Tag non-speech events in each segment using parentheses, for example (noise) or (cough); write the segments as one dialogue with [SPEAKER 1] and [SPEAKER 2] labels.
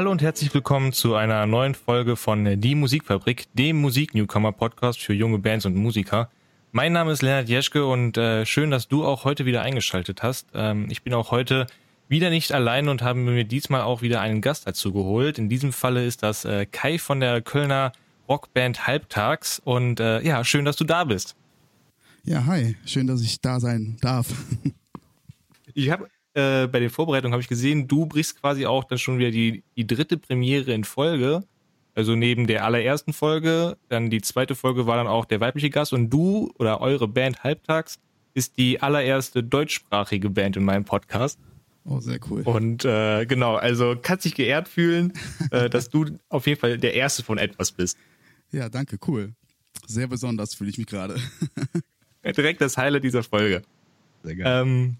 [SPEAKER 1] Hallo und herzlich willkommen zu einer neuen Folge von Die Musikfabrik, dem Musik-Newcomer-Podcast für junge Bands und Musiker. Mein Name ist Lennart Jeschke und äh, schön, dass du auch heute wieder eingeschaltet hast. Ähm, ich bin auch heute wieder nicht allein und habe mir diesmal auch wieder einen Gast dazu geholt. In diesem Falle ist das äh, Kai von der Kölner Rockband Halbtags und äh, ja, schön, dass du da bist.
[SPEAKER 2] Ja, hi, schön, dass ich da sein darf.
[SPEAKER 1] ich habe äh, bei den Vorbereitungen habe ich gesehen, du brichst quasi auch dann schon wieder die, die dritte Premiere in Folge. Also neben der allerersten Folge, dann die zweite Folge war dann auch der weibliche Gast und du oder eure Band Halbtags ist die allererste deutschsprachige Band in meinem Podcast.
[SPEAKER 2] Oh, sehr cool.
[SPEAKER 1] Und äh, genau, also kannst dich geehrt fühlen, (laughs) äh, dass du auf jeden Fall der Erste von etwas bist.
[SPEAKER 2] Ja, danke, cool. Sehr besonders fühle ich mich gerade. (laughs)
[SPEAKER 1] Direkt das Highlight dieser Folge. Sehr geil. Ähm,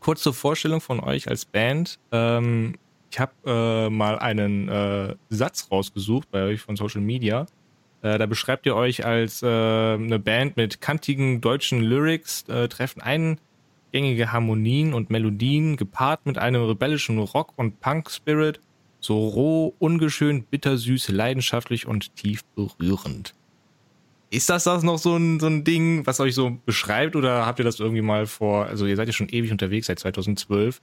[SPEAKER 1] kurz zur Vorstellung von euch als Band. Ähm, ich habe äh, mal einen äh, Satz rausgesucht bei euch von Social Media. Äh, da beschreibt ihr euch als äh, eine Band mit kantigen deutschen Lyrics, äh, treffen eingängige Harmonien und Melodien, gepaart mit einem rebellischen Rock- und Punk-Spirit, so roh, ungeschönt, bittersüß, leidenschaftlich und tief berührend. Ist das das noch so ein, so ein Ding, was euch so beschreibt oder habt ihr das irgendwie mal vor, also ihr seid ja schon ewig unterwegs, seit 2012,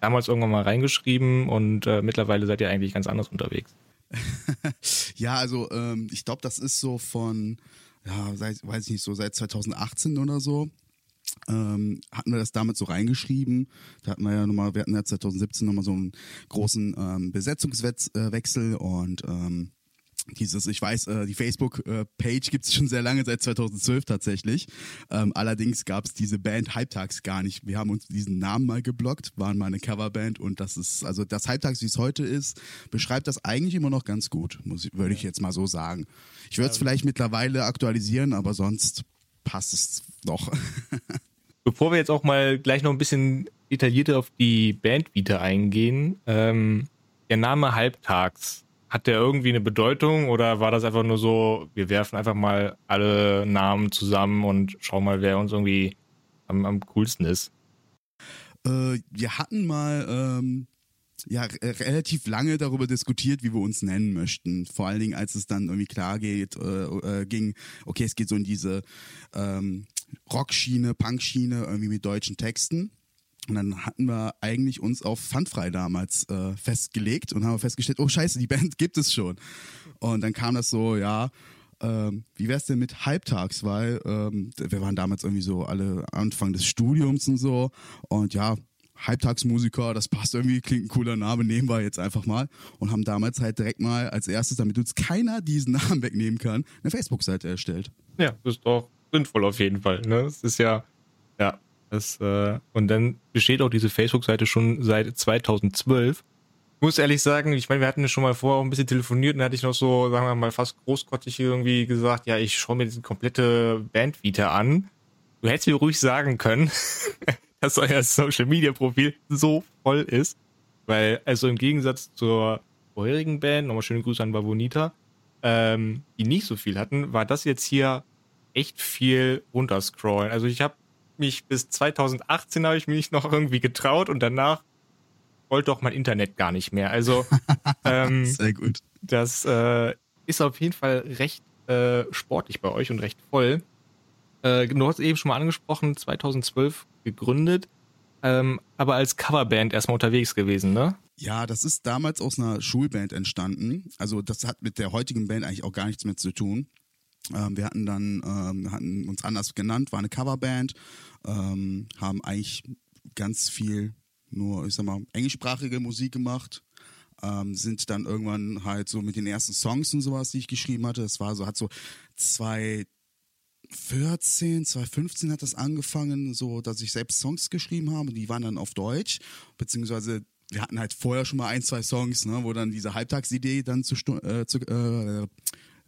[SPEAKER 1] damals irgendwann mal reingeschrieben und äh, mittlerweile seid ihr eigentlich ganz anders unterwegs? (laughs)
[SPEAKER 2] ja, also ähm, ich glaube, das ist so von, ja, seit, weiß ich nicht, so seit 2018 oder so. Ähm, hatten wir das damit so reingeschrieben. Da hatten wir ja nochmal, wir hatten ja 2017 nochmal so einen großen ähm, Besetzungswechsel und ähm, dieses, ich weiß, äh, die Facebook-Page gibt es schon sehr lange, seit 2012 tatsächlich. Ähm, allerdings gab es diese Band Halbtags gar nicht. Wir haben uns diesen Namen mal geblockt, waren mal eine Coverband und das ist, also das Halbtags, wie es heute ist, beschreibt das eigentlich immer noch ganz gut, würde ich jetzt mal so sagen. Ich würde es ja. vielleicht mittlerweile aktualisieren, aber sonst passt es noch. (laughs)
[SPEAKER 1] Bevor wir jetzt auch mal gleich noch ein bisschen detaillierter auf die Band wieder eingehen, ähm, der Name Halbtags, hat der irgendwie eine Bedeutung oder war das einfach nur so, wir werfen einfach mal alle Namen zusammen und schauen mal, wer uns irgendwie am, am coolsten ist?
[SPEAKER 2] Äh, wir hatten mal ähm, ja relativ lange darüber diskutiert, wie wir uns nennen möchten. Vor allen Dingen, als es dann irgendwie klar geht, äh, äh, ging, okay, es geht so in diese ähm, Rockschiene, Punkschiene, irgendwie mit deutschen Texten. Und dann hatten wir eigentlich uns auf Pfandfrei damals äh, festgelegt und haben festgestellt, oh scheiße, die Band gibt es schon. Und dann kam das so, ja, ähm, wie wär's denn mit Halbtags? Weil ähm, wir waren damals irgendwie so alle Anfang des Studiums und so. Und ja, Halbtagsmusiker, das passt irgendwie, klingt ein cooler Name, nehmen wir jetzt einfach mal. Und haben damals halt direkt mal als erstes, damit uns keiner diesen (laughs) Namen wegnehmen kann, eine Facebook-Seite erstellt.
[SPEAKER 1] Ja, das ist doch sinnvoll auf jeden Fall. Ne? Es ist ja, ja, das, äh, und dann besteht auch diese Facebook-Seite schon seit 2012. Ich muss ehrlich sagen, ich meine, wir hatten schon mal vorher ein bisschen telefoniert und da hatte ich noch so, sagen wir mal, fast großkotzig irgendwie gesagt, ja, ich schaue mir diese komplette Bandvita an. Du hättest mir ruhig sagen können, (laughs) dass euer Social-Media-Profil so voll ist. Weil, also im Gegensatz zur vorherigen Band, nochmal schöne Grüße an Babonita, ähm, die nicht so viel hatten, war das jetzt hier echt viel runterscrollen. Also ich habe mich bis 2018 habe ich mich noch irgendwie getraut und danach wollte doch mein Internet gar nicht mehr. Also (laughs) ähm,
[SPEAKER 2] sehr gut.
[SPEAKER 1] Das äh, ist auf jeden Fall recht äh, sportlich bei euch und recht voll. Äh, du hast eben schon mal angesprochen, 2012 gegründet, ähm, aber als Coverband erstmal unterwegs gewesen, ne?
[SPEAKER 2] Ja, das ist damals aus einer Schulband entstanden. Also das hat mit der heutigen Band eigentlich auch gar nichts mehr zu tun. Ähm, wir hatten dann, ähm, hatten uns anders genannt, war eine Coverband, ähm, haben eigentlich ganz viel nur, ich sag mal, englischsprachige Musik gemacht. Ähm, sind dann irgendwann halt so mit den ersten Songs und sowas, die ich geschrieben hatte. Das war so, hat so 2014, 2015 hat das angefangen, so, dass ich selbst Songs geschrieben habe. Die waren dann auf Deutsch, beziehungsweise wir hatten halt vorher schon mal ein, zwei Songs, ne, wo dann diese Halbtagsidee dann zu, äh, zu äh,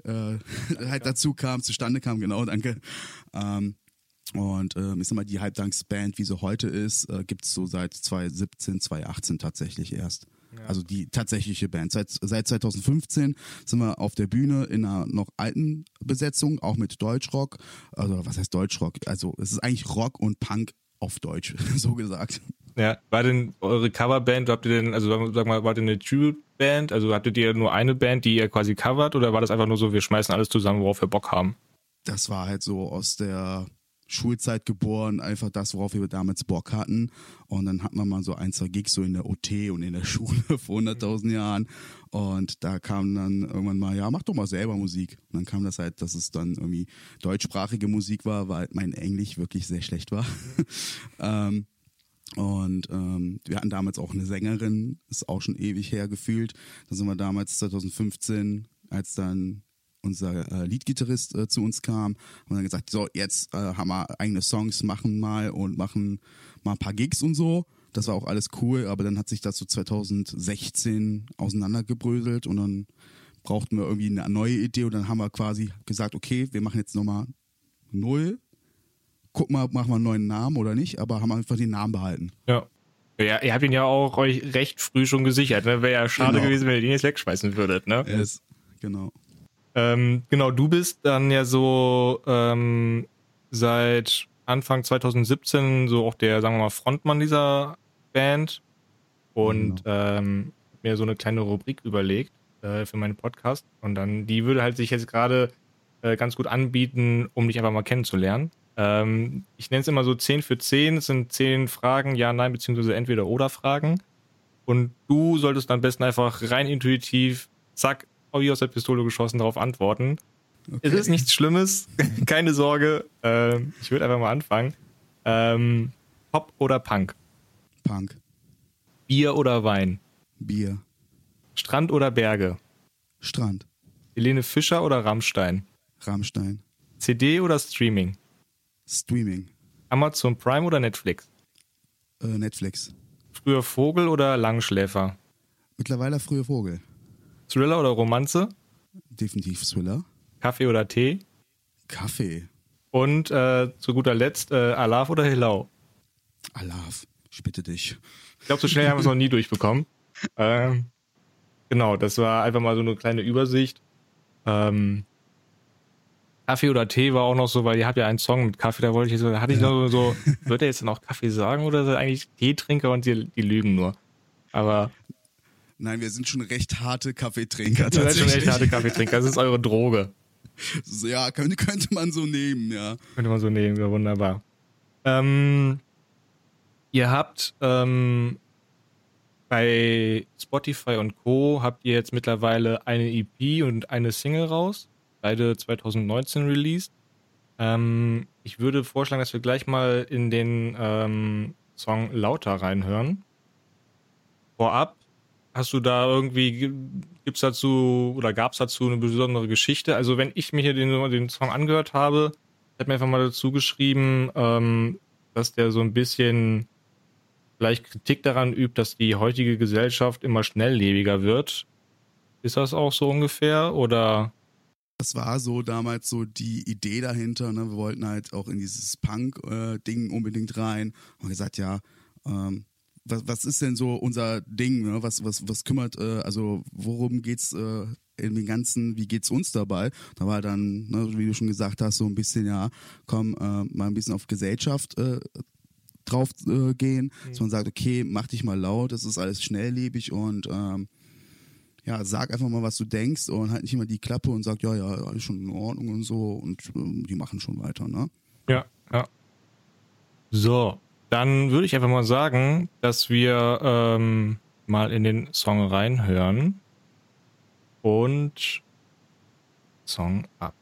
[SPEAKER 2] äh, (laughs) halt dazu kam, zustande kam, genau, danke. Ähm, und ähm, ich sag mal, die Halbtagsband, wie sie heute ist, äh, gibt es so seit 2017, 2018 tatsächlich erst. Ja. Also die tatsächliche Band. Seit, seit 2015 sind wir auf der Bühne in einer noch alten Besetzung, auch mit Deutschrock. Also was heißt Deutschrock? Also es ist eigentlich Rock und Punk auf Deutsch, (laughs) so gesagt.
[SPEAKER 1] Ja, war denn eure Coverband, habt ihr denn, also sag mal, war denn eine Tribute-Band? Also hattet ihr nur eine Band, die ihr quasi covert oder war das einfach nur so, wir schmeißen alles zusammen, worauf wir Bock haben?
[SPEAKER 2] Das war halt so aus der Schulzeit geboren, einfach das, worauf wir damals Bock hatten. Und dann hatten wir mal so ein, zwei Gigs so in der OT und in der (laughs) Schule vor 100.000 Jahren. Und da kam dann irgendwann mal, ja, mach doch mal selber Musik. Und dann kam das halt, dass es dann irgendwie deutschsprachige Musik war, weil mein Englisch wirklich sehr schlecht war. (laughs) ähm, und ähm, wir hatten damals auch eine Sängerin, ist auch schon ewig her gefühlt. Da sind wir damals 2015, als dann unser äh, Leadgitarrist äh, zu uns kam, haben dann gesagt, so jetzt äh, haben wir eigene Songs, machen mal und machen mal ein paar Gigs und so. Das war auch alles cool, aber dann hat sich das so 2016 auseinandergebröselt und dann brauchten wir irgendwie eine neue Idee und dann haben wir quasi gesagt, okay, wir machen jetzt nochmal null. Guck mal, machen wir einen neuen Namen oder nicht, aber haben einfach den Namen behalten.
[SPEAKER 1] Ja. Ja, ihr habt ihn ja auch euch recht früh schon gesichert. Ne? Wäre ja schade genau. gewesen, wenn ihr den jetzt wegschmeißen würdet, ne?
[SPEAKER 2] Yes, genau.
[SPEAKER 1] Ähm, genau, du bist dann ja so ähm, seit Anfang 2017 so auch der, sagen wir mal, Frontmann dieser Band und genau. ähm, mir so eine kleine Rubrik überlegt äh, für meinen Podcast und dann die würde halt sich jetzt gerade äh, ganz gut anbieten, um dich einfach mal kennenzulernen. Ähm, ich nenne es immer so 10 für 10, es sind 10 Fragen, ja, nein, beziehungsweise entweder oder Fragen und du solltest dann am besten einfach rein intuitiv, zack, wie aus der Pistole geschossen darauf antworten. Okay. Es ist nichts Schlimmes, (laughs) keine Sorge. Ähm, ich würde einfach mal anfangen. Ähm, Pop oder Punk?
[SPEAKER 2] Punk.
[SPEAKER 1] Bier oder Wein?
[SPEAKER 2] Bier.
[SPEAKER 1] Strand oder Berge?
[SPEAKER 2] Strand.
[SPEAKER 1] Helene Fischer oder Rammstein?
[SPEAKER 2] Rammstein.
[SPEAKER 1] CD oder Streaming?
[SPEAKER 2] Streaming.
[SPEAKER 1] Amazon Prime oder Netflix?
[SPEAKER 2] Äh, Netflix.
[SPEAKER 1] Früher Vogel oder Langschläfer?
[SPEAKER 2] Mittlerweile früher Vogel.
[SPEAKER 1] Thriller oder Romanze?
[SPEAKER 2] Definitiv Thriller.
[SPEAKER 1] Kaffee oder Tee?
[SPEAKER 2] Kaffee.
[SPEAKER 1] Und äh, zu guter Letzt, äh, Alaf oder Hilau?
[SPEAKER 2] Alaf, ich bitte dich.
[SPEAKER 1] Ich glaube, so schnell haben wir es noch nie durchbekommen. Ähm, genau, das war einfach mal so eine kleine Übersicht. Ähm, Kaffee oder Tee war auch noch so, weil ihr habt ja einen Song mit Kaffee, da wollte ich so, da hatte ich ja. noch so, wird er jetzt dann auch Kaffee sagen oder er eigentlich Teetrinker und die, die lügen nur? Aber
[SPEAKER 2] Nein, wir sind schon recht harte (laughs) Kaffeetrinker.
[SPEAKER 1] Wir sind schon recht harte Kaffeetrinker. Das ist eure Droge.
[SPEAKER 2] Ja, könnte, könnte man so nehmen, ja.
[SPEAKER 1] Könnte man so nehmen, ja, wunderbar. Ähm, ihr habt ähm, bei Spotify und Co. habt ihr jetzt mittlerweile eine EP und eine Single raus. Beide 2019 released. Ähm, ich würde vorschlagen, dass wir gleich mal in den ähm, Song Lauter reinhören. Vorab Hast du da irgendwie, gibt's dazu oder gab's dazu eine besondere Geschichte? Also wenn ich mir hier den, den Song angehört habe, hat mir einfach mal dazu geschrieben, ähm, dass der so ein bisschen vielleicht Kritik daran übt, dass die heutige Gesellschaft immer schnelllebiger wird. Ist das auch so ungefähr oder?
[SPEAKER 2] Das war so damals so die Idee dahinter. Ne? Wir wollten halt auch in dieses Punk-Ding äh, unbedingt rein. Und gesagt, ja, ähm, was, was ist denn so unser Ding? Ne? Was, was, was kümmert, äh, also worum geht's äh, in den ganzen, wie geht's uns dabei? Da war dann, ne, wie du schon gesagt hast, so ein bisschen, ja, komm, äh, mal ein bisschen auf Gesellschaft äh, drauf äh, gehen, mhm. dass man sagt, okay, mach dich mal laut, das ist alles schnelllebig und ähm, ja, sag einfach mal, was du denkst und halt nicht immer die Klappe und sag, ja, ja, alles schon in Ordnung und so und äh, die machen schon weiter, ne?
[SPEAKER 1] Ja, ja. So, dann würde ich einfach mal sagen, dass wir ähm, mal in den Song reinhören. Und Song ab.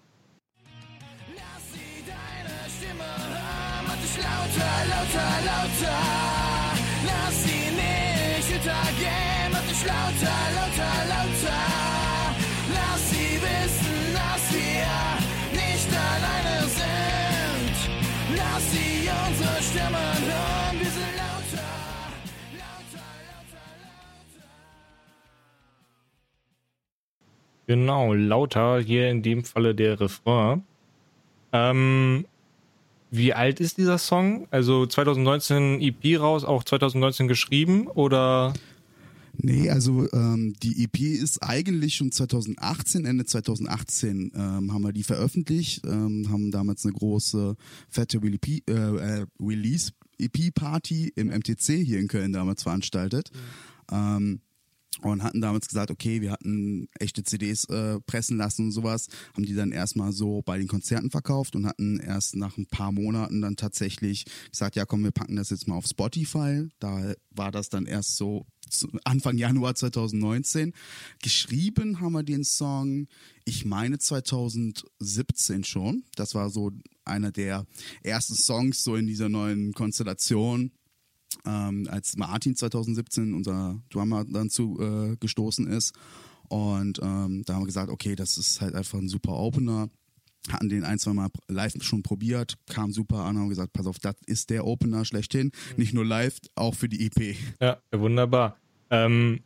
[SPEAKER 1] Lass sie deine Stimme hören, mach dich lauter, lauter, lauter. Lass sie nicht hintergehen, dich lauter, lauter, lauter. Lass sie wissen, dass wir nicht alleine sind. Lass sie unsere Stimmen hören, wir sind lauter, lauter, lauter, lauter. Genau, lauter, hier in dem Falle der Refrain. Ähm, wie alt ist dieser Song? Also 2019 EP raus, auch 2019 geschrieben oder?
[SPEAKER 2] Nee, also ähm, die EP ist eigentlich schon 2018, Ende 2018 ähm, haben wir die veröffentlicht, ähm, haben damals eine große fette äh, äh, Release EP-Party im MTC hier in Köln damals veranstaltet. Mhm. Ähm, und hatten damals gesagt, okay, wir hatten echte CDs äh, pressen lassen und sowas, haben die dann erstmal so bei den Konzerten verkauft und hatten erst nach ein paar Monaten dann tatsächlich gesagt, ja komm, wir packen das jetzt mal auf Spotify. Da war das dann erst so Anfang Januar 2019. Geschrieben haben wir den Song, ich meine 2017 schon. Das war so einer der ersten Songs so in dieser neuen Konstellation ähm, als Martin 2017, unser Drummer, dann zu äh, gestoßen ist. Und ähm, da haben wir gesagt, okay, das ist halt einfach ein super Opener. Hatten den ein, zwei Mal live schon probiert, kam super an, haben gesagt, pass auf, das ist der Opener schlechthin. Mhm. Nicht nur live, auch für die EP.
[SPEAKER 1] Ja, wunderbar. Ähm,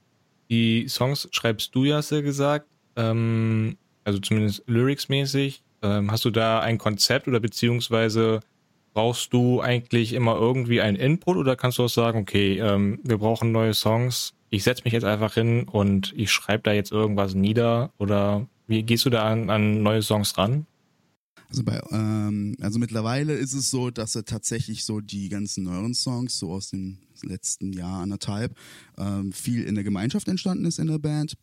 [SPEAKER 1] die Songs schreibst du ja, hast du gesagt. Ähm, also zumindest lyricsmäßig. Ähm, hast du da ein Konzept oder beziehungsweise brauchst du eigentlich immer irgendwie einen Input oder kannst du auch sagen, okay, ähm, wir brauchen neue Songs, ich setze mich jetzt einfach hin und ich schreibe da jetzt irgendwas nieder oder wie gehst du da an, an neue Songs ran?
[SPEAKER 2] Also bei, ähm, also mittlerweile ist es so, dass er tatsächlich so die ganzen neueren Songs, so aus dem letzten Jahr, anderthalb, ähm, viel in der Gemeinschaft entstanden ist in der Band.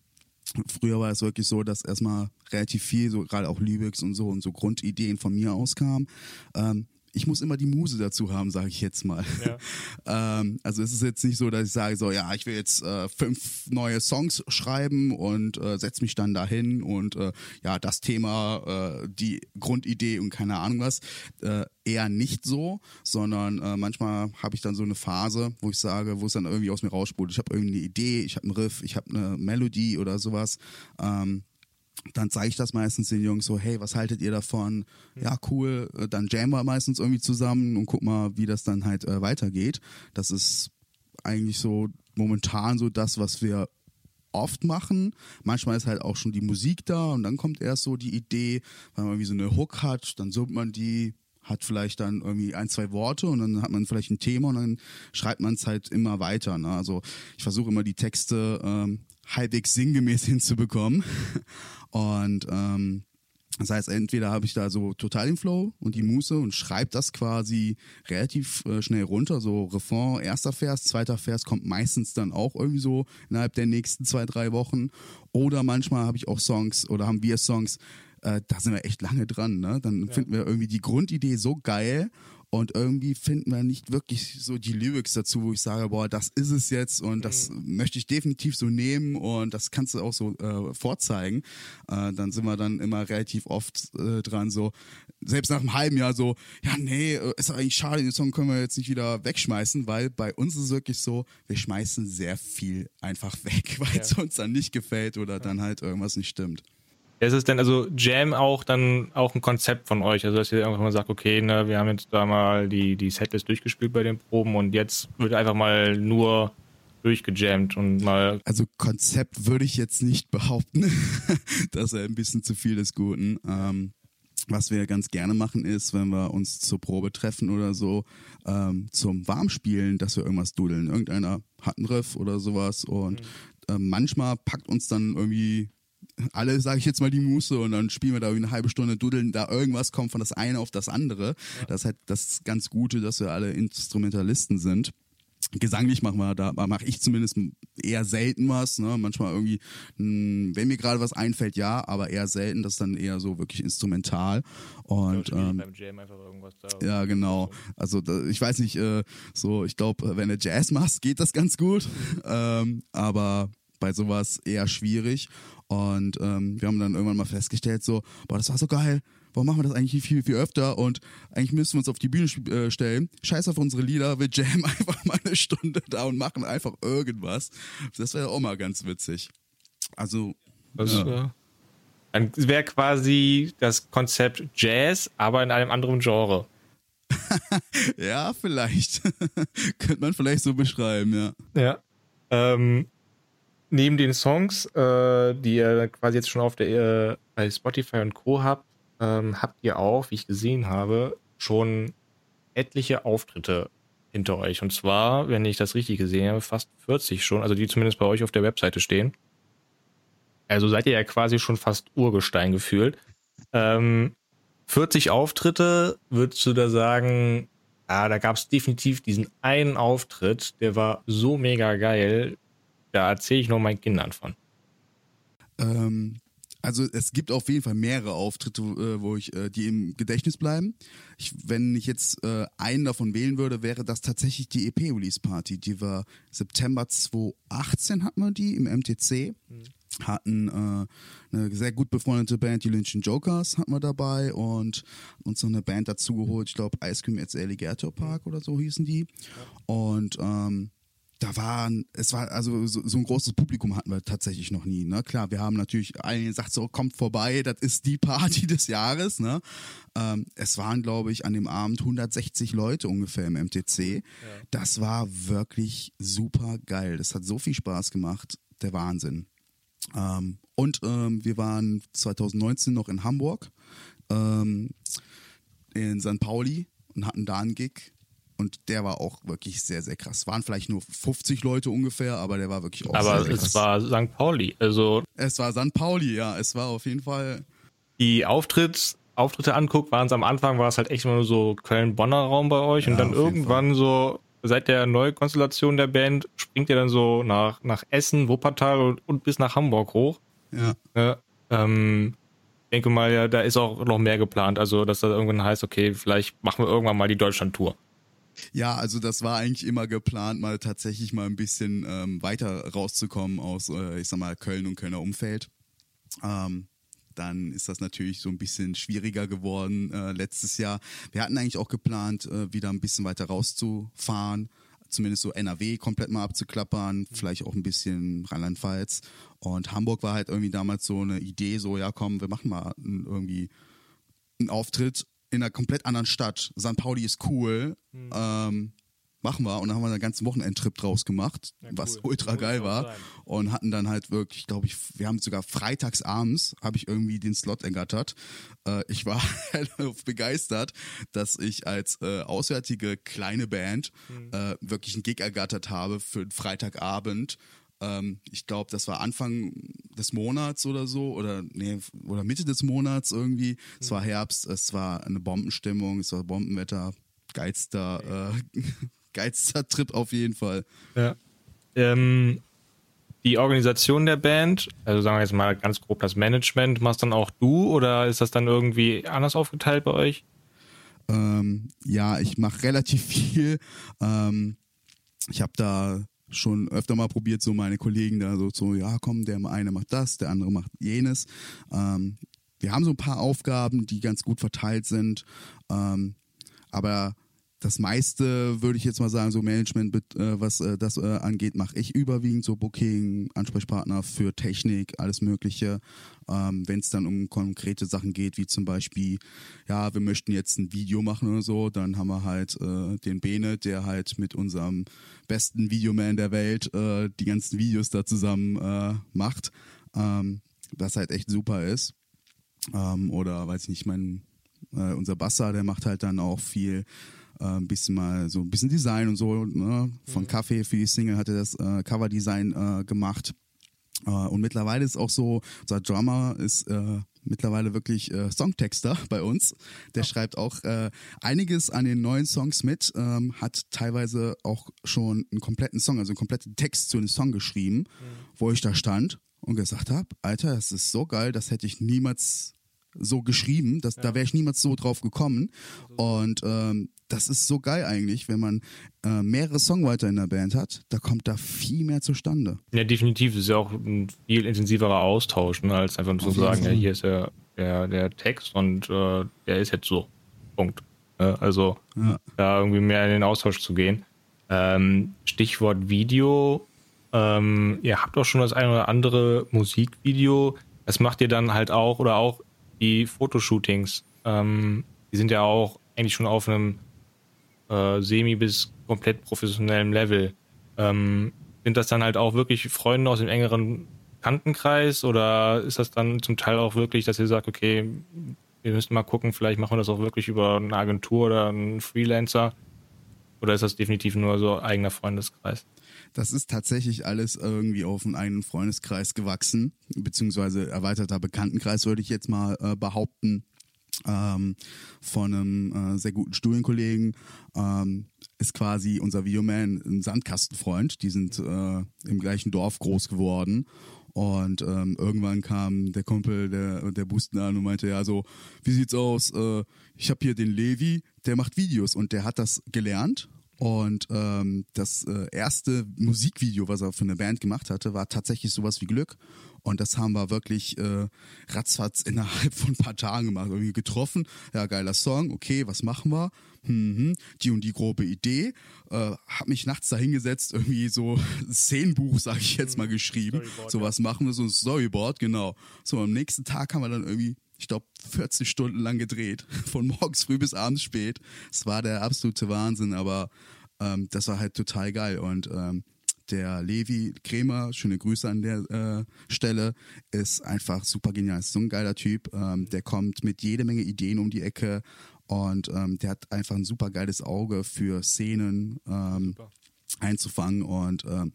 [SPEAKER 2] Früher war es wirklich so, dass erstmal relativ viel, so gerade auch Lyrics und so und so Grundideen von mir auskamen. Ähm, ich muss immer die Muse dazu haben, sage ich jetzt mal. Ja. (laughs) ähm, also es ist jetzt nicht so, dass ich sage so, ja, ich will jetzt äh, fünf neue Songs schreiben und äh, setze mich dann dahin und äh, ja, das Thema, äh, die Grundidee und keine Ahnung was, äh, eher nicht so, sondern äh, manchmal habe ich dann so eine Phase, wo ich sage, wo es dann irgendwie aus mir rausspult. Ich habe irgendwie eine Idee, ich habe einen Riff, ich habe eine Melodie oder sowas. Ähm, dann zeige ich das meistens den Jungs so, hey, was haltet ihr davon? Ja, cool. Äh, dann jammen wir meistens irgendwie zusammen und guck mal, wie das dann halt äh, weitergeht. Das ist eigentlich so momentan so das, was wir oft machen. Manchmal ist halt auch schon die Musik da und dann kommt erst so die Idee, weil man irgendwie so eine Hook hat, dann summt man die, hat vielleicht dann irgendwie ein, zwei Worte und dann hat man vielleicht ein Thema und dann schreibt man es halt immer weiter. Ne? Also ich versuche immer die Texte ähm, halbwegs sinngemäß (laughs) hinzubekommen. Und ähm, das heißt, entweder habe ich da so total den Flow und die Muße und schreibe das quasi relativ äh, schnell runter. So Refrain, erster Vers, zweiter Vers kommt meistens dann auch irgendwie so innerhalb der nächsten zwei, drei Wochen. Oder manchmal habe ich auch Songs oder haben wir Songs, äh, da sind wir echt lange dran. Ne? Dann ja. finden wir irgendwie die Grundidee so geil und irgendwie finden wir nicht wirklich so die Lyrics dazu, wo ich sage, boah, das ist es jetzt und das mhm. möchte ich definitiv so nehmen und das kannst du auch so äh, vorzeigen. Äh, dann sind wir dann immer relativ oft äh, dran, so, selbst nach einem halben Jahr so, ja, nee, äh, ist eigentlich schade, den Song können wir jetzt nicht wieder wegschmeißen, weil bei uns ist es wirklich so, wir schmeißen sehr viel einfach weg, (laughs) weil es uns dann nicht gefällt oder ja. dann halt irgendwas nicht stimmt.
[SPEAKER 1] Ist es denn also Jam auch dann auch ein Konzept von euch? Also dass ihr einfach mal sagt, okay, ne, wir haben jetzt da mal die, die Setlist durchgespielt bei den Proben und jetzt wird einfach mal nur durchgejammt und mal.
[SPEAKER 2] Also Konzept würde ich jetzt nicht behaupten. (laughs) das ist ein bisschen zu viel des Guten. Ähm, was wir ganz gerne machen ist, wenn wir uns zur Probe treffen oder so, ähm, zum Warmspielen, dass wir irgendwas dudeln. Irgendeiner hat einen Riff oder sowas und mhm. äh, manchmal packt uns dann irgendwie alle, sage ich jetzt mal, die Muße und dann spielen wir da eine halbe Stunde, dudeln da irgendwas, kommt von das eine auf das andere. Ja. Das ist halt das ganz Gute, dass wir alle Instrumentalisten sind. Gesanglich machen wir da, mache ich zumindest eher selten was. Ne? Manchmal irgendwie, hm, wenn mir gerade was einfällt, ja, aber eher selten. Das ist dann eher so wirklich instrumental. Und ja, ähm, ja genau. Also da, ich weiß nicht, äh, so ich glaube, wenn du Jazz machst, geht das ganz gut. ähm, aber bei sowas eher schwierig. Und ähm, wir haben dann irgendwann mal festgestellt, so, boah, das war so geil. Warum machen wir das eigentlich viel, viel öfter? Und eigentlich müssen wir uns auf die Bühne äh, stellen. Scheiß auf unsere Lieder, wir jammen (laughs) einfach mal eine Stunde da und machen einfach irgendwas. Das wäre auch mal ganz witzig. Also.
[SPEAKER 1] Das ja. Dann wäre quasi das Konzept Jazz, aber in einem anderen Genre. (laughs)
[SPEAKER 2] ja, vielleicht. (laughs) Könnte man vielleicht so beschreiben, ja.
[SPEAKER 1] Ja. Ähm, neben den Songs, äh, die ihr quasi jetzt schon auf der äh, bei Spotify und Co. habt, ähm, habt ihr auch, wie ich gesehen habe, schon etliche Auftritte hinter euch. Und zwar, wenn ich das richtig gesehen habe, fast 40 schon, also die zumindest bei euch auf der Webseite stehen. Also seid ihr ja quasi schon fast Urgestein gefühlt. Ähm, 40 Auftritte, würdest du da sagen, Ja, da gab es definitiv diesen einen Auftritt, der war so mega geil. Da erzähle ich noch meinen Kindern von.
[SPEAKER 2] Ähm, also es gibt auf jeden Fall mehrere Auftritte, äh, wo ich, äh, die im Gedächtnis bleiben. Ich, wenn ich jetzt äh, einen davon wählen würde, wäre das tatsächlich die EP-Release-Party. Die war September 2018 hatten wir die im MTC. Mhm. Hatten äh, eine sehr gut befreundete Band, die Lynch Jokers, hatten wir dabei und uns noch eine Band dazugeholt, ich glaube Ice Cream at Alligator Park oder so hießen die. Und ähm, da waren, es war, also so, so, ein großes Publikum hatten wir tatsächlich noch nie. Ne? Klar, wir haben natürlich allen gesagt, so kommt vorbei, das ist die Party (laughs) des Jahres. Ne? Ähm, es waren, glaube ich, an dem Abend 160 Leute ungefähr im MTC. Ja. Das war wirklich super geil. Das hat so viel Spaß gemacht. Der Wahnsinn. Ähm, und ähm, wir waren 2019 noch in Hamburg, ähm, in St. Pauli und hatten da einen Gig und der war auch wirklich sehr, sehr krass. Waren vielleicht nur 50 Leute ungefähr, aber der war wirklich auch
[SPEAKER 1] aber
[SPEAKER 2] sehr, sehr krass.
[SPEAKER 1] Aber es war St. Pauli. Also
[SPEAKER 2] es war St. Pauli, ja. Es war auf jeden Fall.
[SPEAKER 1] Die Auftritts, Auftritte anguckt, waren es am Anfang, war es halt echt immer nur so Köln-Bonner Raum bei euch. Ja, und dann irgendwann so, seit der Neukonstellation der Band, springt ihr dann so nach, nach Essen, Wuppertal und, und bis nach Hamburg hoch.
[SPEAKER 2] Ja.
[SPEAKER 1] ja ähm, ich denke mal, ja, da ist auch noch mehr geplant. Also, dass das irgendwann heißt, okay, vielleicht machen wir irgendwann mal die Deutschland-Tour.
[SPEAKER 2] Ja, also das war eigentlich immer geplant, mal tatsächlich mal ein bisschen ähm, weiter rauszukommen aus, äh, ich sag mal, Köln und Kölner Umfeld. Ähm, dann ist das natürlich so ein bisschen schwieriger geworden äh, letztes Jahr. Wir hatten eigentlich auch geplant, äh, wieder ein bisschen weiter rauszufahren, zumindest so NRW komplett mal abzuklappern, vielleicht auch ein bisschen Rheinland-Pfalz. Und Hamburg war halt irgendwie damals so eine Idee, so ja komm, wir machen mal irgendwie einen Auftritt in einer komplett anderen Stadt. St. Pauli ist cool. Mhm. Ähm, machen wir. Und dann haben wir einen ganzen Wochenendtrip draus gemacht, ja, cool. was ultra geil war. Und hatten dann halt wirklich, glaube ich, wir haben sogar freitags abends, habe ich irgendwie den Slot ergattert. Äh, ich war (laughs) halt begeistert, dass ich als äh, auswärtige kleine Band mhm. äh, wirklich einen Gig ergattert habe für einen Freitagabend ähm, ich glaube, das war Anfang des Monats oder so, oder nee, oder Mitte des Monats irgendwie. Es war Herbst, es war eine Bombenstimmung, es war Bombenwetter, geilster, äh, (laughs) geilster Trip auf jeden Fall.
[SPEAKER 1] Ja. Ähm, die Organisation der Band, also sagen wir jetzt mal ganz grob das Management, machst dann auch du oder ist das dann irgendwie anders aufgeteilt bei euch?
[SPEAKER 2] Ähm, ja, ich mache relativ (laughs) viel. Ähm, ich habe da schon öfter mal probiert, so meine Kollegen da so, so ja komm, der eine macht das, der andere macht jenes. Ähm, wir haben so ein paar Aufgaben, die ganz gut verteilt sind, ähm, aber das meiste würde ich jetzt mal sagen, so Management, äh, was äh, das äh, angeht, mache ich überwiegend so Booking, Ansprechpartner für Technik, alles Mögliche. Ähm, Wenn es dann um konkrete Sachen geht, wie zum Beispiel, ja, wir möchten jetzt ein Video machen oder so, dann haben wir halt den Bene, der halt mit unserem besten Videoman der Welt die ganzen Videos da zusammen macht, ähm, was halt echt super ist. Ähm, oder weiß ich nicht, mein unser Bassa, der macht halt dann auch viel ein bisschen mal so ein bisschen Design und so. Ne? Von mhm. Kaffee für die Single hat er das äh, Coverdesign äh, gemacht. Äh, und mittlerweile ist auch so, unser Drummer ist äh, mittlerweile wirklich äh, Songtexter (laughs) bei uns. Der oh. schreibt auch äh, einiges an den neuen Songs mit, ähm, hat teilweise auch schon einen kompletten Song, also einen kompletten Text zu einem Song geschrieben, mhm. wo ich da stand und gesagt habe, Alter, das ist so geil, das hätte ich niemals so geschrieben, dass, ja. da wäre ich niemals so drauf gekommen. Und ähm, das ist so geil eigentlich, wenn man äh, mehrere Songwriter in der Band hat, da kommt da viel mehr zustande.
[SPEAKER 1] Ja, definitiv. Das ist ja auch ein viel intensiverer Austausch, ne, als einfach nur zu sagen, ja, hier ist der, der, der Text und äh, der ist jetzt so. Punkt. Ne? Also ja. da irgendwie mehr in den Austausch zu gehen. Ähm, Stichwort Video. Ähm, ihr habt auch schon das ein oder andere Musikvideo. Das macht ihr dann halt auch oder auch die Fotoshootings. Ähm, die sind ja auch eigentlich schon auf einem äh, semi- bis komplett professionellem Level. Ähm, sind das dann halt auch wirklich Freunde aus dem engeren Kantenkreis oder ist das dann zum Teil auch wirklich, dass ihr sagt, okay, wir müssen mal gucken, vielleicht machen wir das auch wirklich über eine Agentur oder einen Freelancer? Oder ist das definitiv nur so eigener Freundeskreis?
[SPEAKER 2] Das ist tatsächlich alles irgendwie auf einen eigenen Freundeskreis gewachsen, beziehungsweise erweiterter Bekanntenkreis, würde ich jetzt mal äh, behaupten. Ähm, von einem äh, sehr guten Studienkollegen. Ähm, ist quasi unser Videoman ein Sandkastenfreund. Die sind äh, im gleichen Dorf groß geworden. Und ähm, irgendwann kam der Kumpel der, der Boosten an und meinte, ja, so, wie sieht's aus? Äh, ich habe hier den Levi, der macht Videos und der hat das gelernt und ähm, das äh, erste Musikvideo, was er für eine Band gemacht hatte, war tatsächlich sowas wie Glück. Und das haben wir wirklich äh, ratzfatz innerhalb von ein paar Tagen gemacht. Irgendwie getroffen, ja, geiler Song, okay, was machen wir? Hm, die und die grobe Idee. Äh, hab mich nachts da hingesetzt, irgendwie so ein Szenenbuch, sage ich jetzt mal, mhm. geschrieben. Storyboard, so was machen wir, so ein Storyboard, genau. So am nächsten Tag haben wir dann irgendwie ich glaube, 40 Stunden lang gedreht. (laughs) Von morgens früh bis abends spät. Es war der absolute Wahnsinn, aber ähm, das war halt total geil. Und ähm, der Levi Kremer, schöne Grüße an der äh, Stelle, ist einfach super genial. Ist so ein geiler Typ. Ähm, der kommt mit jede Menge Ideen um die Ecke und ähm, der hat einfach ein super geiles Auge für Szenen ähm, einzufangen und ähm,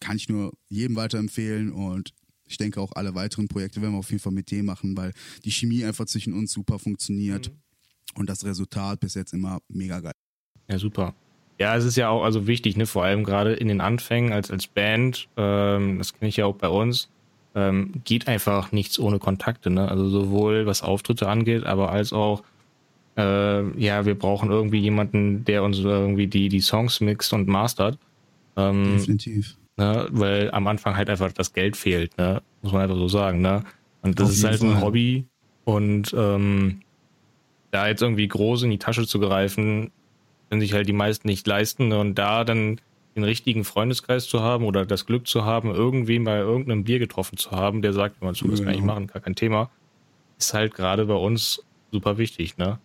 [SPEAKER 2] kann ich nur jedem weiterempfehlen und ich denke auch alle weiteren Projekte werden wir auf jeden Fall mit dem machen, weil die Chemie einfach zwischen uns super funktioniert mhm. und das Resultat bis jetzt immer mega geil.
[SPEAKER 1] Ja, super. Ja, es ist ja auch also wichtig, ne, vor allem gerade in den Anfängen als, als Band, ähm, das kenne ich ja auch bei uns, ähm, geht einfach nichts ohne Kontakte, ne? Also sowohl was Auftritte angeht, aber als auch äh, ja, wir brauchen irgendwie jemanden, der uns irgendwie die, die Songs mixt und mastert.
[SPEAKER 2] Ähm, Definitiv.
[SPEAKER 1] Ne, weil am Anfang halt einfach das Geld fehlt, ne? Muss man einfach so sagen, ne? Und das Auf ist halt Fall. ein Hobby und ähm, da jetzt irgendwie groß in die Tasche zu greifen, können sich halt die meisten nicht leisten und da dann den richtigen Freundeskreis zu haben oder das Glück zu haben, irgendwen bei irgendeinem Bier getroffen zu haben, der sagt, man zu, das kann ich machen, gar kein Thema, ist halt gerade bei uns super wichtig, ne?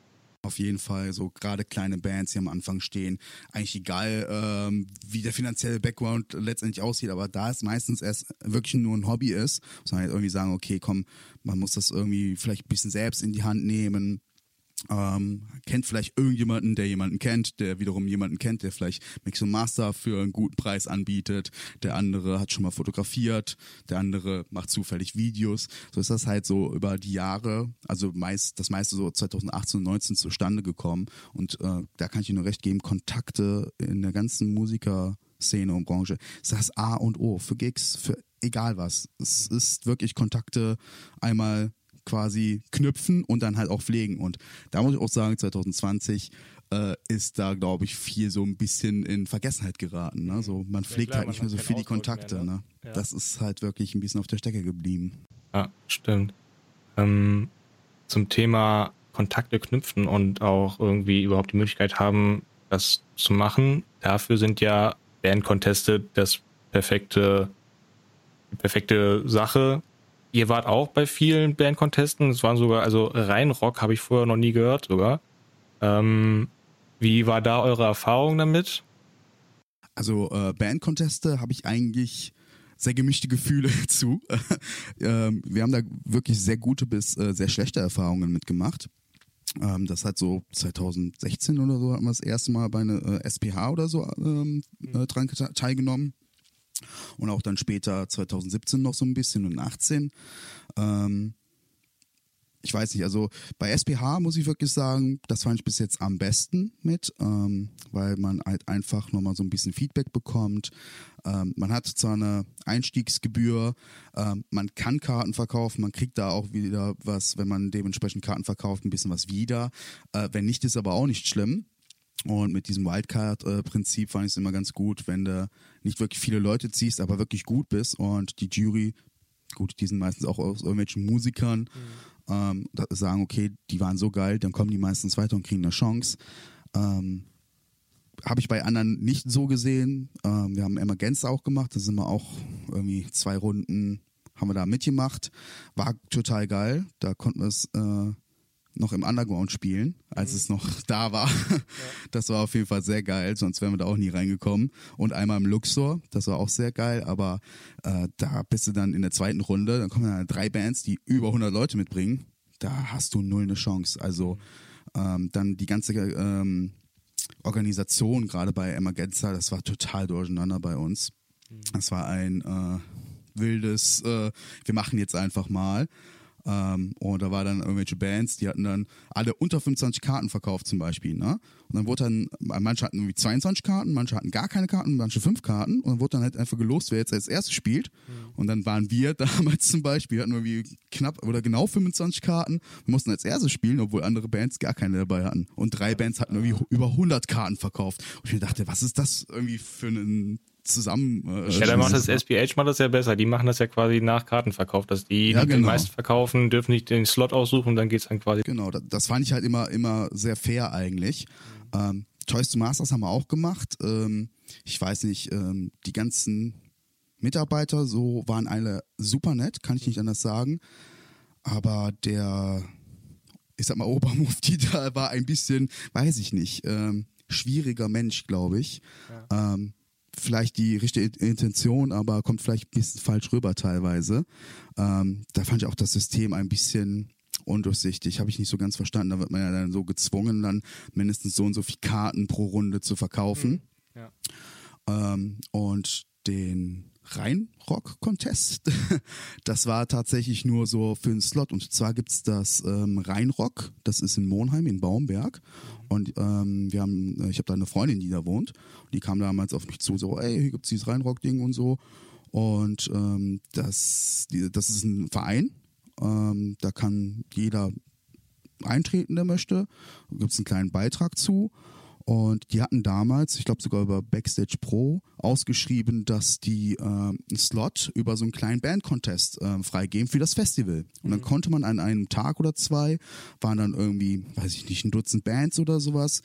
[SPEAKER 2] Auf jeden Fall, so gerade kleine Bands, die am Anfang stehen, eigentlich egal, ähm, wie der finanzielle Background letztendlich aussieht, aber da es meistens erst wirklich nur ein Hobby ist, muss man halt irgendwie sagen, okay, komm, man muss das irgendwie vielleicht ein bisschen selbst in die Hand nehmen, ähm, kennt vielleicht irgendjemanden, der jemanden kennt, der wiederum jemanden kennt, der vielleicht Mix und Master für einen guten Preis anbietet. Der andere hat schon mal fotografiert, der andere macht zufällig Videos. So ist das halt so über die Jahre, also meist das meiste so 2018 und 19 zustande gekommen. Und äh, da kann ich Ihnen nur recht geben, Kontakte in der ganzen Musikerszene und Branche ist das A und O für Gigs, für egal was. Es ist wirklich Kontakte einmal quasi knüpfen und dann halt auch pflegen. Und da muss ich auch sagen, 2020 äh, ist da, glaube ich, viel so ein bisschen in Vergessenheit geraten. Ne? So, man pflegt ja, klar, halt nicht mehr so viel die Kontakte. Mehr, ne? ne? Ja. Das ist halt wirklich ein bisschen auf der Strecke geblieben.
[SPEAKER 1] Ja, stimmt. Ähm, zum Thema Kontakte knüpfen und auch irgendwie überhaupt die Möglichkeit haben, das zu machen. Dafür sind ja Bandconteste das perfekte, die perfekte Sache, Ihr wart auch bei vielen Bandcontesten. Es waren sogar, also rein Rock habe ich vorher noch nie gehört sogar. Ähm, wie war da eure Erfahrung damit?
[SPEAKER 2] Also äh, Bandconteste habe ich eigentlich sehr gemischte Gefühle (laughs) zu. ähm, wir haben da wirklich sehr gute bis äh, sehr schlechte Erfahrungen mitgemacht. Ähm, das hat so 2016 oder so haben wir das erste Mal bei einer äh, SPH oder so ähm, äh, dran teilgenommen und auch dann später 2017 noch so ein bisschen und 18. Ähm, ich weiß nicht, also bei SPH muss ich wirklich sagen, das fand ich bis jetzt am besten mit, ähm, weil man halt einfach nochmal so ein bisschen Feedback bekommt. Ähm, man hat zwar eine Einstiegsgebühr, ähm, man kann Karten verkaufen, man kriegt da auch wieder was, wenn man dementsprechend Karten verkauft, ein bisschen was wieder. Äh, wenn nicht, ist aber auch nicht schlimm. Und mit diesem Wildcard-Prinzip fand ich es immer ganz gut, wenn du nicht wirklich viele Leute ziehst, aber wirklich gut bist und die Jury, gut, die sind meistens auch aus irgendwelchen Musikern, mhm. ähm, sagen, okay, die waren so geil, dann kommen die meistens weiter und kriegen eine Chance. Ähm, habe ich bei anderen nicht so gesehen. Ähm, wir haben Emergenz auch gemacht, da sind wir auch irgendwie zwei Runden haben wir da mitgemacht. War total geil. Da konnten wir es äh, noch im Underground spielen, als mhm. es noch (laughs) da war. Ja. Das war auf jeden Fall sehr geil, sonst wären wir da auch nie reingekommen. Und einmal im Luxor, das war auch sehr geil, aber äh, da bist du dann in der zweiten Runde, dann kommen dann drei Bands, die über 100 Leute mitbringen. Da hast du null eine Chance. Also ähm, dann die ganze ähm, Organisation, gerade bei Emergenza, das war total durcheinander bei uns. Mhm. Das war ein äh, wildes, äh, wir machen jetzt einfach mal. Ähm, und da war dann irgendwelche Bands, die hatten dann alle unter 25 Karten verkauft zum Beispiel. Ne? Und dann wurde dann, manche hatten irgendwie 22 Karten, manche hatten gar keine Karten, manche fünf Karten. Und dann wurde dann halt einfach gelost, wer jetzt als erstes spielt. Mhm. Und dann waren wir (laughs) damals zum Beispiel, hatten irgendwie knapp oder genau 25 Karten. Wir mussten als erstes spielen, obwohl andere Bands gar keine dabei hatten. Und drei Bands hatten irgendwie über 100 Karten verkauft. Und ich mir dachte, was ist das irgendwie für ein zusammen.
[SPEAKER 1] Äh, ja, dann macht das SPH macht das ja besser. Die machen das ja quasi nach Kartenverkauf, dass die, ja, die genau. den meisten verkaufen, dürfen nicht den Slot aussuchen und dann geht's dann quasi.
[SPEAKER 2] Genau, das fand ich halt immer, immer sehr fair eigentlich. Ähm, Toys to Masters haben wir auch gemacht. Ähm, ich weiß nicht, ähm, die ganzen Mitarbeiter so waren alle super nett, kann ich nicht anders sagen. Aber der, ich sag mal, (laughs) Obermufti da war ein bisschen, weiß ich nicht, ähm, schwieriger Mensch, glaube ich. Ja. Ähm, vielleicht die richtige Intention, aber kommt vielleicht ein bisschen falsch rüber teilweise. Ähm, da fand ich auch das System ein bisschen undurchsichtig, habe ich nicht so ganz verstanden. Da wird man ja dann so gezwungen, dann mindestens so und so viele Karten pro Runde zu verkaufen. Mhm. Ja. Ähm, und den Rheinrock-Contest. (laughs) Das war tatsächlich nur so für einen Slot. Und zwar gibt es das ähm, Rheinrock, das ist in Monheim, in Baumberg. Und ähm, wir haben, äh, ich habe da eine Freundin, die da wohnt. Und die kam damals auf mich zu, so, ey, hier gibt es dieses Rheinrock-Ding und so. Und ähm, das, das ist ein Verein. Ähm, da kann jeder eintreten, der möchte. Da gibt es einen kleinen Beitrag zu. Und die hatten damals, ich glaube sogar über Backstage Pro, ausgeschrieben, dass die äh, einen Slot über so einen kleinen Band-Contest äh, freigeben für das Festival. Und dann mhm. konnte man an einem Tag oder zwei, waren dann irgendwie, weiß ich nicht, ein Dutzend Bands oder sowas,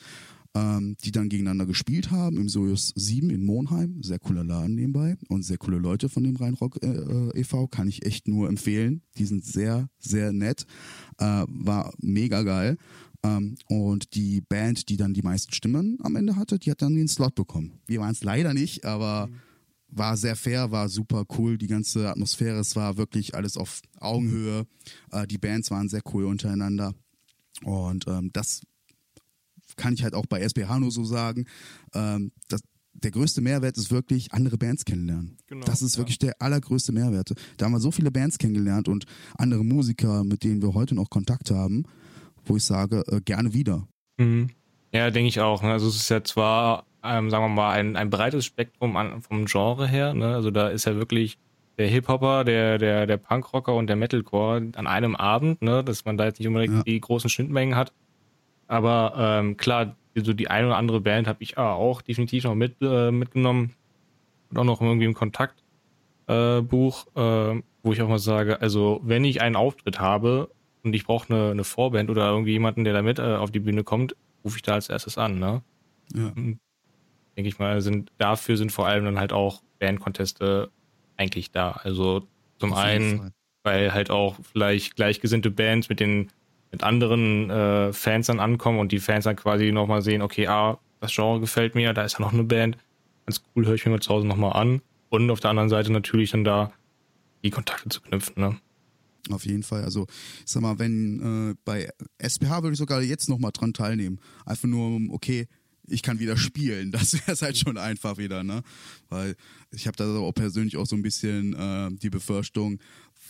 [SPEAKER 2] ähm, die dann gegeneinander gespielt haben im Soyuz 7 in Monheim. Sehr cooler Laden nebenbei und sehr coole Leute von dem Rheinrock äh, äh e.V. Kann ich echt nur empfehlen. Die sind sehr, sehr nett. Äh, war mega geil. Ähm, und die Band, die dann die meisten Stimmen am Ende hatte, die hat dann den Slot bekommen. Wir waren es leider nicht, aber mhm. war sehr fair, war super cool, die ganze Atmosphäre, es war wirklich alles auf Augenhöhe. Äh, die Bands waren sehr cool untereinander. Und ähm, das kann ich halt auch bei SBH nur so sagen. Ähm, das, der größte Mehrwert ist wirklich andere Bands kennenlernen. Genau, das ist ja. wirklich der allergrößte Mehrwert. Da haben wir so viele Bands kennengelernt und andere Musiker, mit denen wir heute noch Kontakt haben wo ich sage, äh, gerne wieder.
[SPEAKER 1] Mhm. Ja, denke ich auch. Ne? Also es ist ja zwar, ähm, sagen wir mal, ein, ein breites Spektrum an, vom Genre her. Ne? Also da ist ja wirklich der Hip-Hopper, der, der, der Punkrocker und der Metalcore an einem Abend, ne? dass man da jetzt nicht unbedingt ja. die großen Schnittmengen hat. Aber ähm, klar, so die eine oder andere Band habe ich auch definitiv noch mit, äh, mitgenommen. Und auch noch irgendwie im Kontaktbuch, äh, äh, wo ich auch mal sage, also wenn ich einen Auftritt habe und ich brauche eine, eine Vorband oder irgendwie jemanden, der da mit äh, auf die Bühne kommt, rufe ich da als erstes an, ne? Ja. Hm. Denke ich mal, sind dafür sind vor allem dann halt auch Bandconteste eigentlich da. Also zum einen, Fall. weil halt auch vielleicht gleichgesinnte Bands mit den mit anderen äh, Fans dann ankommen und die Fans dann quasi nochmal sehen, okay, ah, das Genre gefällt mir, da ist ja noch eine Band, ganz cool, höre ich mir mal zu Hause nochmal an. Und auf der anderen Seite natürlich dann da die Kontakte zu knüpfen, ne?
[SPEAKER 2] Auf jeden Fall. Also, ich sag mal, wenn äh, bei SPH würde ich sogar jetzt nochmal dran teilnehmen. Einfach nur, okay, ich kann wieder spielen. (laughs) Das wäre es halt schon einfach wieder, ne? Weil ich habe da auch persönlich auch so ein bisschen äh, die Befürchtung,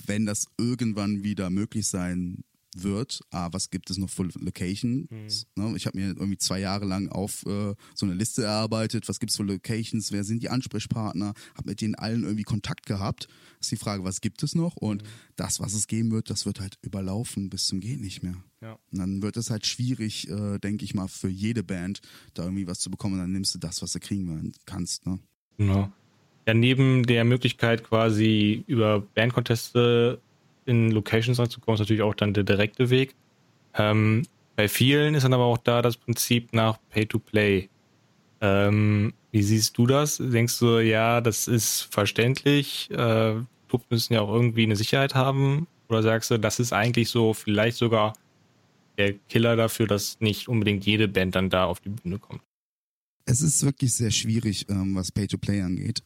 [SPEAKER 2] wenn das irgendwann wieder möglich sein wird, ah, was gibt es noch für Locations? Mhm. Ich habe mir irgendwie zwei Jahre lang auf äh, so eine Liste erarbeitet, was gibt es für Locations, wer sind die Ansprechpartner, habe mit denen allen irgendwie Kontakt gehabt. Das ist die Frage, was gibt es noch? Und mhm. das, was es geben wird, das wird halt überlaufen bis zum Gehen nicht mehr. Ja. Und dann wird es halt schwierig, äh, denke ich mal, für jede Band da irgendwie was zu bekommen. Und dann nimmst du das, was du kriegen kannst. Ne?
[SPEAKER 1] Genau. Ja, neben der Möglichkeit quasi über Bandconteste in Locations reinzukommen, ist natürlich auch dann der direkte Weg. Ähm, bei vielen ist dann aber auch da das Prinzip nach Pay-to-Play. Ähm, wie siehst du das? Denkst du, ja, das ist verständlich, äh, Clubs müssen ja auch irgendwie eine Sicherheit haben? Oder sagst du, das ist eigentlich so vielleicht sogar der Killer dafür, dass nicht unbedingt jede Band dann da auf die Bühne kommt?
[SPEAKER 2] Es ist wirklich sehr schwierig, ähm, was Pay-to-Play angeht.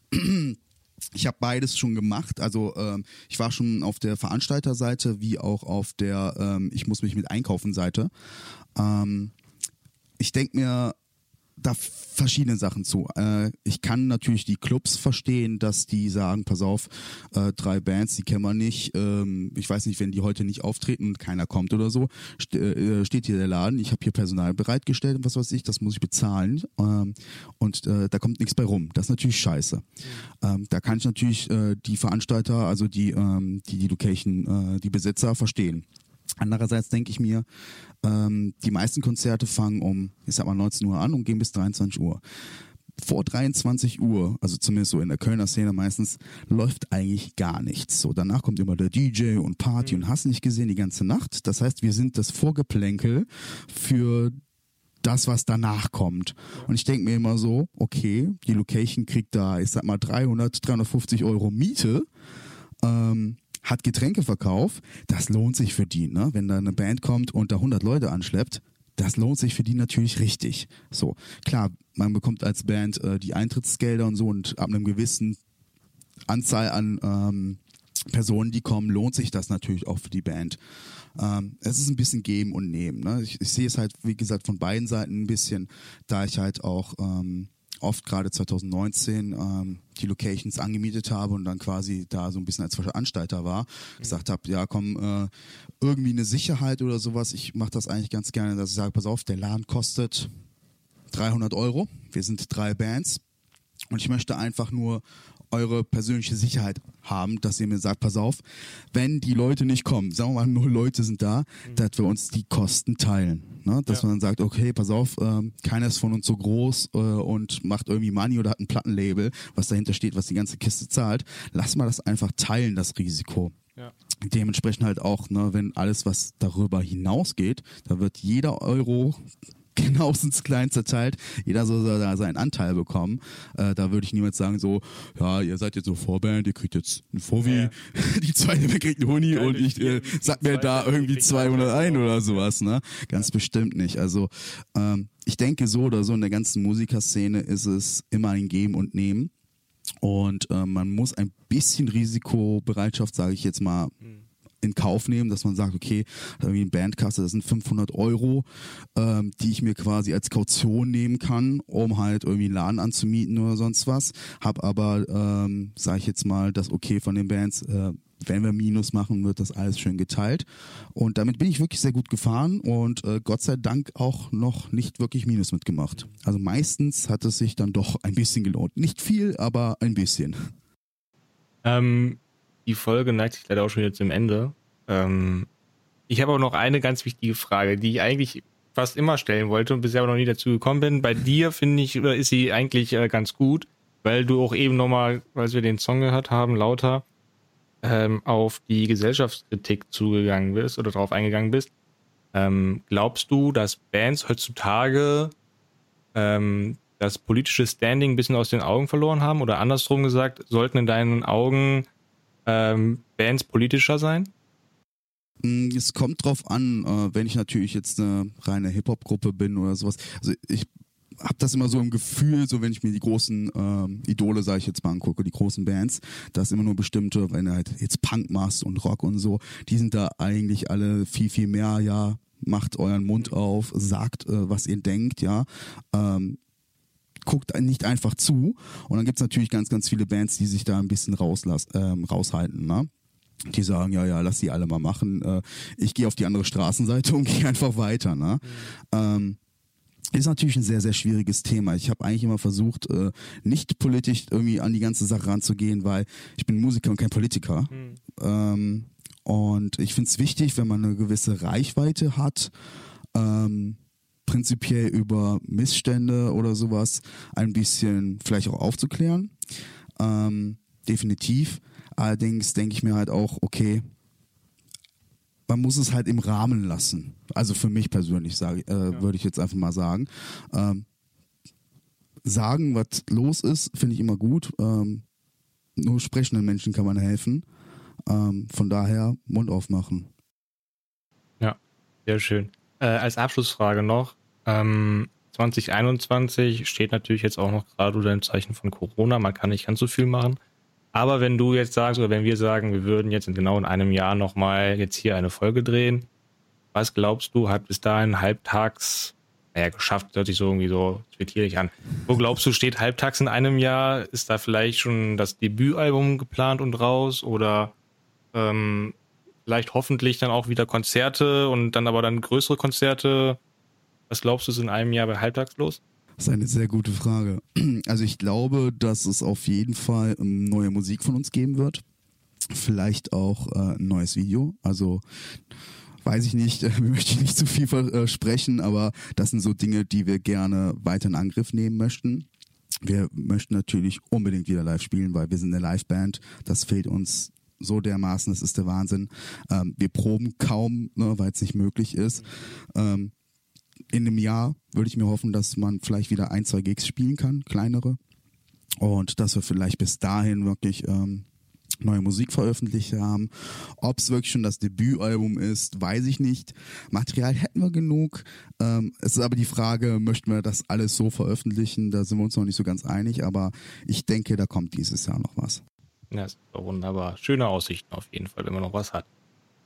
[SPEAKER 2] Ich habe beides schon gemacht. Also ähm, ich war schon auf der Veranstalterseite wie auch auf der ähm, Ich muss mich mit einkaufen Seite. Ähm, ich denke mir, da verschiedene Sachen zu. Äh, ich kann natürlich die Clubs verstehen, dass die sagen, pass auf, äh, drei Bands, die kennen wir nicht. Ähm, ich weiß nicht, wenn die heute nicht auftreten und keiner kommt oder so, st äh, steht hier der Laden, ich habe hier Personal bereitgestellt und was weiß ich, das muss ich bezahlen ähm, und äh, da kommt nichts bei rum. Das ist natürlich scheiße. Mhm. Ähm, da kann ich natürlich äh, die Veranstalter, also die, ähm, die, die Location, äh, die Besitzer verstehen. Andererseits denke ich mir, ähm, die meisten Konzerte fangen um, ich sag mal 19 Uhr an und gehen bis 23 Uhr. Vor 23 Uhr, also zumindest so in der Kölner Szene meistens, läuft eigentlich gar nichts. So, danach kommt immer der DJ und Party mhm. und hast nicht gesehen die ganze Nacht. Das heißt, wir sind das Vorgeplänkel für das, was danach kommt. Und ich denke mir immer so, okay, die Location kriegt da, ich sag mal, 300, 350 Euro Miete. Ähm, hat Getränkeverkauf, das lohnt sich für die, ne? Wenn da eine Band kommt und da 100 Leute anschleppt, das lohnt sich für die natürlich richtig. So, klar, man bekommt als Band äh, die Eintrittsgelder und so und ab einem gewissen Anzahl an ähm, Personen, die kommen, lohnt sich das natürlich auch für die Band. Ähm, es ist ein bisschen geben und nehmen. Ne? Ich, ich sehe es halt, wie gesagt, von beiden Seiten ein bisschen, da ich halt auch ähm, oft gerade 2019 ähm, die Locations angemietet habe und dann quasi da so ein bisschen als Veranstalter war, mhm. gesagt habe, ja komm, äh, irgendwie eine Sicherheit oder sowas. Ich mache das eigentlich ganz gerne, dass ich sage, pass auf, der Laden kostet 300 Euro. Wir sind drei Bands und ich möchte einfach nur eure persönliche Sicherheit haben, dass ihr mir sagt, pass auf, wenn die Leute nicht kommen, sagen wir mal, null Leute sind da, mhm. dass wir uns die Kosten teilen. Ne? Dass ja. man dann sagt, okay, pass auf, ähm, keiner ist von uns so groß äh, und macht irgendwie Money oder hat ein Plattenlabel, was dahinter steht, was die ganze Kiste zahlt. Lass mal das einfach teilen, das Risiko. Ja. Dementsprechend halt auch, ne, wenn alles, was darüber hinausgeht, da wird jeder Euro (laughs) genauestens klein zerteilt. Jeder soll da seinen Anteil bekommen. Äh, da würde ich niemals sagen so, ja, ihr seid jetzt so Vorband, ihr kriegt jetzt ein Fovi, ja. (laughs) die zweite kriegt einen Huni und ich äh, sag mir da irgendwie 200 ein oder sowas, ne? Ganz ja. bestimmt nicht. Also ähm, ich denke so oder so in der ganzen Musikerszene ist es immer ein Geben und Nehmen. Und äh, man muss ein bisschen Risikobereitschaft, sage ich jetzt mal, mhm in Kauf nehmen, dass man sagt, okay, irgendwie ein Bandkasse, das sind 500 Euro, ähm, die ich mir quasi als Kaution nehmen kann, um halt irgendwie einen Laden anzumieten oder sonst was. Hab aber, ähm, sage ich jetzt mal, das okay von den Bands, äh, wenn wir Minus machen, wird das alles schön geteilt. Und damit bin ich wirklich sehr gut gefahren und äh, Gott sei Dank auch noch nicht wirklich Minus mitgemacht. Also meistens hat es sich dann doch ein bisschen gelohnt. Nicht viel, aber ein bisschen.
[SPEAKER 1] Ähm, die Folge neigt sich leider auch schon wieder zum Ende. Ähm, ich habe auch noch eine ganz wichtige Frage, die ich eigentlich fast immer stellen wollte und bisher aber noch nie dazu gekommen bin. Bei dir finde ich, ist sie eigentlich äh, ganz gut, weil du auch eben nochmal, als wir den Song gehört haben, lauter ähm, auf die Gesellschaftskritik zugegangen bist oder darauf eingegangen bist. Ähm, glaubst du, dass Bands heutzutage ähm, das politische Standing ein bisschen aus den Augen verloren haben? Oder andersrum gesagt, sollten in deinen Augen ähm, Bands politischer sein?
[SPEAKER 2] Mm, es kommt drauf an, äh, wenn ich natürlich jetzt eine reine Hip-Hop-Gruppe bin oder sowas. Also ich habe das immer so im Gefühl, so wenn ich mir die großen ähm, Idole, sage ich jetzt mal, angucke, die großen Bands, dass immer nur bestimmte, wenn du halt jetzt Punk machst und Rock und so, die sind da eigentlich alle viel, viel mehr, ja, macht euren Mund auf, sagt, äh, was ihr denkt, ja. Ähm, guckt nicht einfach zu. Und dann gibt's natürlich ganz, ganz viele Bands, die sich da ein bisschen rauslass, ähm, raushalten. Ne? Die sagen, ja, ja, lass die alle mal machen. Äh, ich gehe auf die andere Straßenseite (laughs) und gehe einfach weiter. Ne? Mhm. Ähm, ist natürlich ein sehr, sehr schwieriges Thema. Ich habe eigentlich immer versucht, äh, nicht politisch irgendwie an die ganze Sache ranzugehen, weil ich bin Musiker und kein Politiker. Mhm. Ähm, und ich finde es wichtig, wenn man eine gewisse Reichweite hat, ähm, prinzipiell über Missstände oder sowas ein bisschen vielleicht auch aufzuklären. Ähm, definitiv. Allerdings denke ich mir halt auch, okay, man muss es halt im Rahmen lassen. Also für mich persönlich sage, äh, ja. würde ich jetzt einfach mal sagen. Ähm, sagen, was los ist, finde ich immer gut. Ähm, nur sprechenden Menschen kann man helfen. Ähm, von daher Mund aufmachen.
[SPEAKER 1] Ja, sehr schön. Äh, als Abschlussfrage noch, ähm, 2021 steht natürlich jetzt auch noch gerade unter dem Zeichen von Corona. Man kann nicht ganz so viel machen. Aber wenn du jetzt sagst, oder wenn wir sagen, wir würden jetzt in genau in einem Jahr nochmal jetzt hier eine Folge drehen, was glaubst du, hat bis dahin halbtags naja, geschafft, hört sich so irgendwie so spitierig an. Wo glaubst du, steht halbtags in einem Jahr? Ist da vielleicht schon das Debütalbum geplant und raus oder ähm, vielleicht hoffentlich dann auch wieder Konzerte und dann aber dann größere Konzerte? Was glaubst du, ist in einem Jahr bei halbtags los?
[SPEAKER 2] Das ist eine sehr gute Frage. (clears throat) Also ich glaube, dass es auf jeden Fall ähm, neue Musik von uns geben wird. Vielleicht auch äh, ein neues Video. Also weiß ich nicht, (laughs) äh, möchte ich nicht zu viel versprechen, aber das sind so Dinge, die wir gerne weiter in Angriff nehmen möchten. Wir möchten natürlich unbedingt wieder live spielen, weil wir sind eine Liveband. Das fehlt uns so dermaßen, das ist der Wahnsinn. Ähm, wir proben kaum, ne, weil es nicht möglich ist. Ähm, in einem Jahr würde ich mir hoffen, dass man vielleicht wieder ein, zwei Gigs spielen kann, kleinere. Und dass wir vielleicht bis dahin wirklich ähm, neue Musik veröffentlicht haben. Ob es wirklich schon das Debütalbum ist, weiß ich nicht. Material hätten wir genug. Ähm, es ist aber die Frage, möchten wir das alles so veröffentlichen? Da sind wir uns noch nicht so ganz einig, aber ich denke, da kommt dieses Jahr noch was.
[SPEAKER 1] Ja, ist wunderbar. Schöne Aussichten auf jeden Fall, wenn man noch was hat.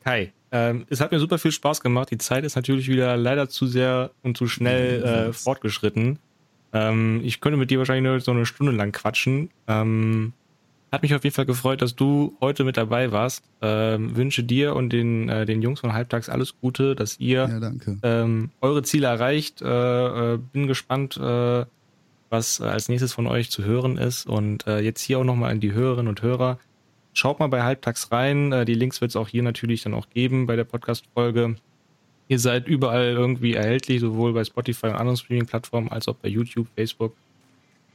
[SPEAKER 1] Kai, ähm, es hat mir super viel Spaß gemacht. Die Zeit ist natürlich wieder leider zu sehr und zu schnell äh, fortgeschritten. Ähm, ich könnte mit dir wahrscheinlich nur so eine Stunde lang quatschen. Ähm, hat mich auf jeden Fall gefreut, dass du heute mit dabei warst. Ähm, wünsche dir und den, äh, den Jungs von Halbtags alles Gute, dass ihr
[SPEAKER 2] Ja, danke.
[SPEAKER 1] ähm, eure Ziele erreicht. Äh, äh, bin gespannt, äh, was als nächstes von euch zu hören ist. Und äh, jetzt hier auch nochmal an die Hörerinnen und Hörer. Schaut mal bei Halbtags rein. Äh, die Links wird es auch hier natürlich dann auch geben bei der Podcast-Folge. Ihr seid überall irgendwie erhältlich, sowohl bei Spotify und anderen Streaming-Plattformen als auch bei YouTube, Facebook,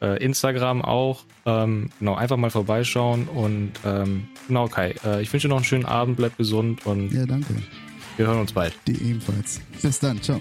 [SPEAKER 1] äh, Instagram auch. Ähm, genau, einfach mal vorbeischauen und ähm, genau, Kai. Äh, ich wünsche dir noch einen schönen Abend, bleib gesund und
[SPEAKER 2] Ja, danke.
[SPEAKER 1] wir hören uns bald.
[SPEAKER 2] Die ebenfalls. Bis dann. Ciao.